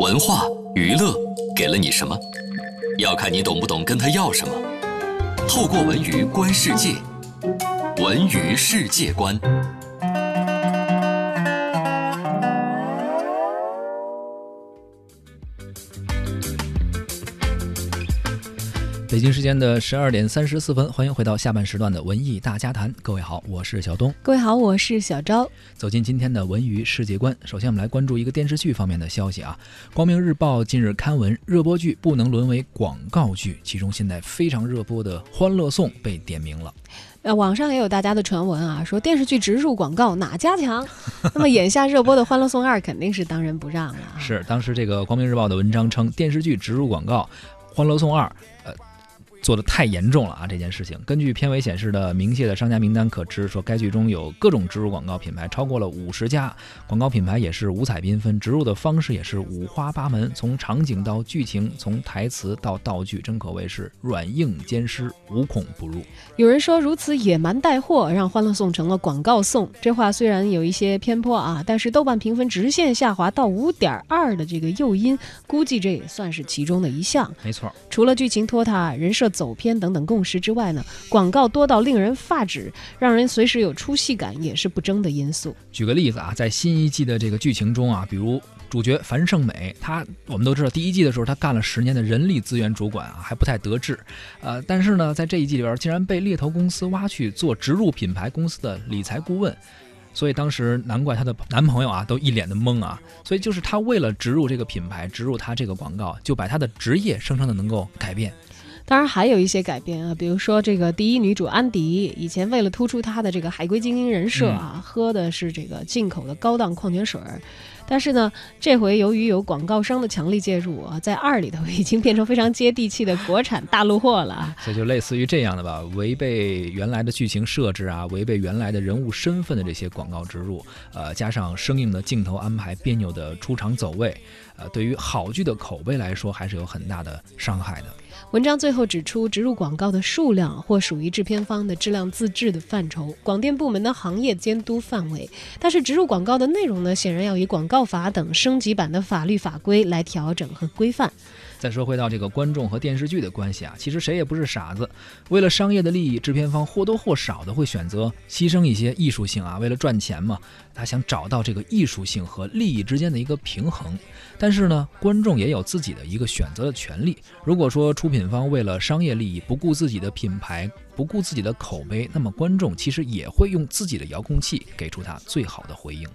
文化娱乐给了你什么？要看你懂不懂跟他要什么。透过文娱观世界，文娱世界观。北京时间的十二点三十四分，欢迎回到下半时段的文艺大家谈。各位好，我是小东。各位好，我是小昭。走进今天的文娱世界观，首先我们来关注一个电视剧方面的消息啊。光明日报近日刊文，热播剧不能沦为广告剧，其中现在非常热播的《欢乐颂》被点名了。呃，网上也有大家的传闻啊，说电视剧植入广告哪家强？那么眼下热播的《欢乐颂二》肯定是当仁不让了。是，当时这个光明日报的文章称，电视剧植入广告《欢乐颂二》呃。做的太严重了啊！这件事情，根据片尾显示的明谢的商家名单可知，说该剧中有各种植入广告品牌超过了五十家，广告品牌也是五彩缤纷，植入的方式也是五花八门，从场景到剧情，从台词到道具，真可谓是软硬兼施，无孔不入。有人说，如此野蛮带货，让《欢乐颂》成了广告颂。这话虽然有一些偏颇啊，但是豆瓣评分直线下滑到五点二的这个诱因，估计这也算是其中的一项。没错，除了剧情拖沓、人设。走偏等等共识之外呢，广告多到令人发指，让人随时有出戏感，也是不争的因素。举个例子啊，在新一季的这个剧情中啊，比如主角樊胜美，她我们都知道，第一季的时候她干了十年的人力资源主管啊，还不太得志，呃，但是呢，在这一季里边竟然被猎头公司挖去做植入品牌公司的理财顾问，所以当时难怪她的男朋友啊都一脸的懵啊。所以就是她为了植入这个品牌，植入她这个广告，就把她的职业声称的能够改变。当然还有一些改变啊，比如说这个第一女主安迪，以前为了突出她的这个海归精英人设啊，喝的是这个进口的高档矿泉水儿，但是呢，这回由于有广告商的强力介入啊，在二里头已经变成非常接地气的国产大陆货了。所以就类似于这样的吧，违背原来的剧情设置啊，违背原来的人物身份的这些广告植入，呃，加上生硬的镜头安排、别扭的出场走位，呃，对于好剧的口碑来说，还是有很大的伤害的。文章最后指出，植入广告的数量或属于制片方的质量自制的范畴，广电部门的行业监督范围。但是，植入广告的内容呢，显然要以广告法等升级版的法律法规来调整和规范。再说回到这个观众和电视剧的关系啊，其实谁也不是傻子，为了商业的利益，制片方或多或少的会选择牺牲一些艺术性啊，为了赚钱嘛，他想找到这个艺术性和利益之间的一个平衡。但是呢，观众也有自己的一个选择的权利。如果说出品方为了商业利益不顾自己的品牌，不顾自己的口碑，那么观众其实也会用自己的遥控器给出他最好的回应。